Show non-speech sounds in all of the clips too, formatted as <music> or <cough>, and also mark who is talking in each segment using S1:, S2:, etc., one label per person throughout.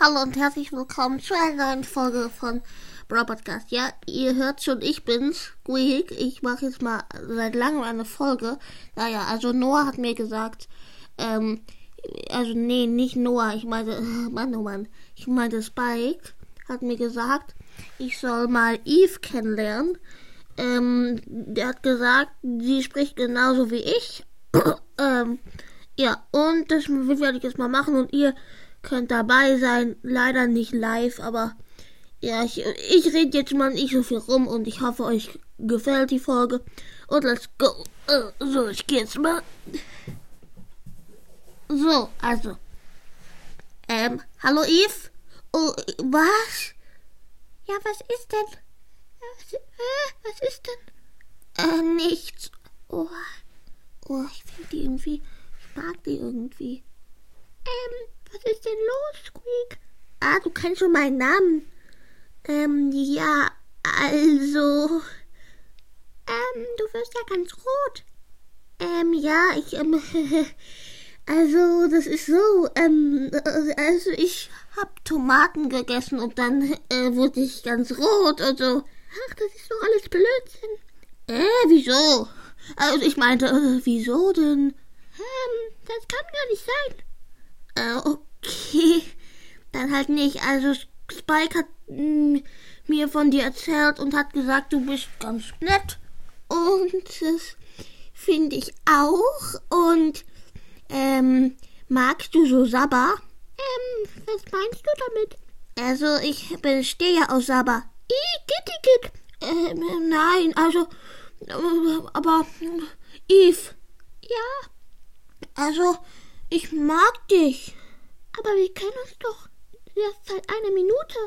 S1: Hallo und herzlich willkommen zu einer neuen Folge von Podcast. Ja, ihr hört schon, ich bin's, Squeak. Ich mache jetzt mal seit langem eine Folge. Naja, also Noah hat mir gesagt, ähm, also nee, nicht Noah, ich meinte, <laughs> Mann, oh Mann, ich meinte Spike hat mir gesagt, ich soll mal Eve kennenlernen. Ähm, der hat gesagt, sie spricht genauso wie ich. <clears throat> ähm, ja, und das werde ich jetzt mal machen und ihr könnt dabei sein. Leider nicht live, aber ja, ich, ich rede jetzt mal nicht so viel rum und ich hoffe, euch gefällt die Folge. Und let's go. Uh, so, ich gehe jetzt mal. So, also. Ähm, hallo Eve? Oh, was? Ja, was ist denn? Was, äh, was ist denn? Äh, nichts. Oh, oh ich finde die irgendwie, ich mag die irgendwie. Was ist denn los, Squeak? Ah, du kennst schon meinen Namen. Ähm, ja, also. Ähm, du wirst ja ganz rot. Ähm, ja, ich, ähm, <laughs> also, das ist so, ähm, also ich hab Tomaten gegessen und dann äh, wurde ich ganz rot und so. Ach, das ist doch alles Blödsinn. Äh, wieso? Also ich meinte, äh, wieso denn? Ähm, das kann gar nicht sein. Äh, okay. <laughs> Dann halt nicht. Also Spike hat mh, mm, mir von dir erzählt und hat gesagt, du bist ganz nett. Und das finde ich auch. Und ähm, magst du so Sabba? Ähm, was meinst du damit? Also, ich bestehe aus Sabba. Igittigit. Ähm, nein, also, aber, Eve. Ja. Also, ich mag dich. Aber wir kennen uns doch erst seit einer Minute.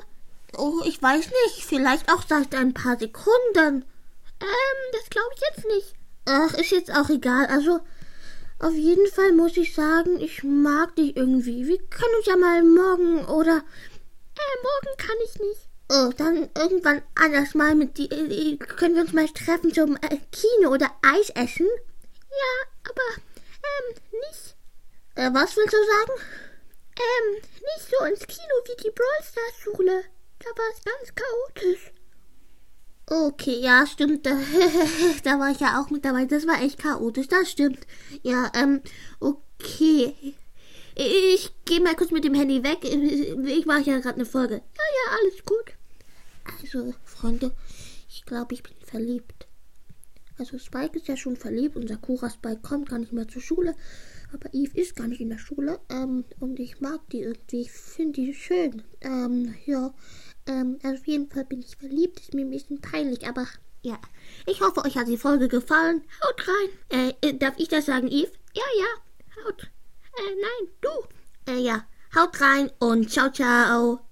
S1: Oh, ich weiß nicht. Vielleicht auch seit ein paar Sekunden. Ähm, das glaube ich jetzt nicht. Ach, ist jetzt auch egal. Also, auf jeden Fall muss ich sagen, ich mag dich irgendwie. Wir können uns ja mal morgen oder. Äh, morgen kann ich nicht. Oh, dann irgendwann anders mal mit die. Äh, können wir uns mal treffen zum äh, Kino oder Eis essen? Ja, aber ähm, nicht äh, was willst du sagen? Ähm, nicht so ins Kino wie die Brawl Stars Schule. Da war es ganz chaotisch. Okay, ja, stimmt. <laughs> Da, war ich ja auch mit dabei. Das war echt chaotisch, das stimmt. Ja, ähm, okay. Ich gehe mal kurz mit dem Handy weg. Ich mache ja gerade eine Folge. Ja, ja, alles gut. Also, Freunde, ich glaube, ich bin verliebt. Also Spike ist ja schon verliebt und Sakura Spike kommt gar nicht mehr zur Schule. Aber Eve ist gar nicht in der Schule. Ähm, und ich mag die irgendwie. Ich finde die schön. Ähm, ja. Ähm, auf jeden Fall bin ich verliebt. Ist mir ein bisschen peinlich, aber ja. Ich hoffe, euch hat die Folge gefallen. Haut rein. Äh, äh darf ich das sagen, Eve? Ja, ja. Haut. Äh, nein, du. Äh, ja. Haut rein und ciao, ciao.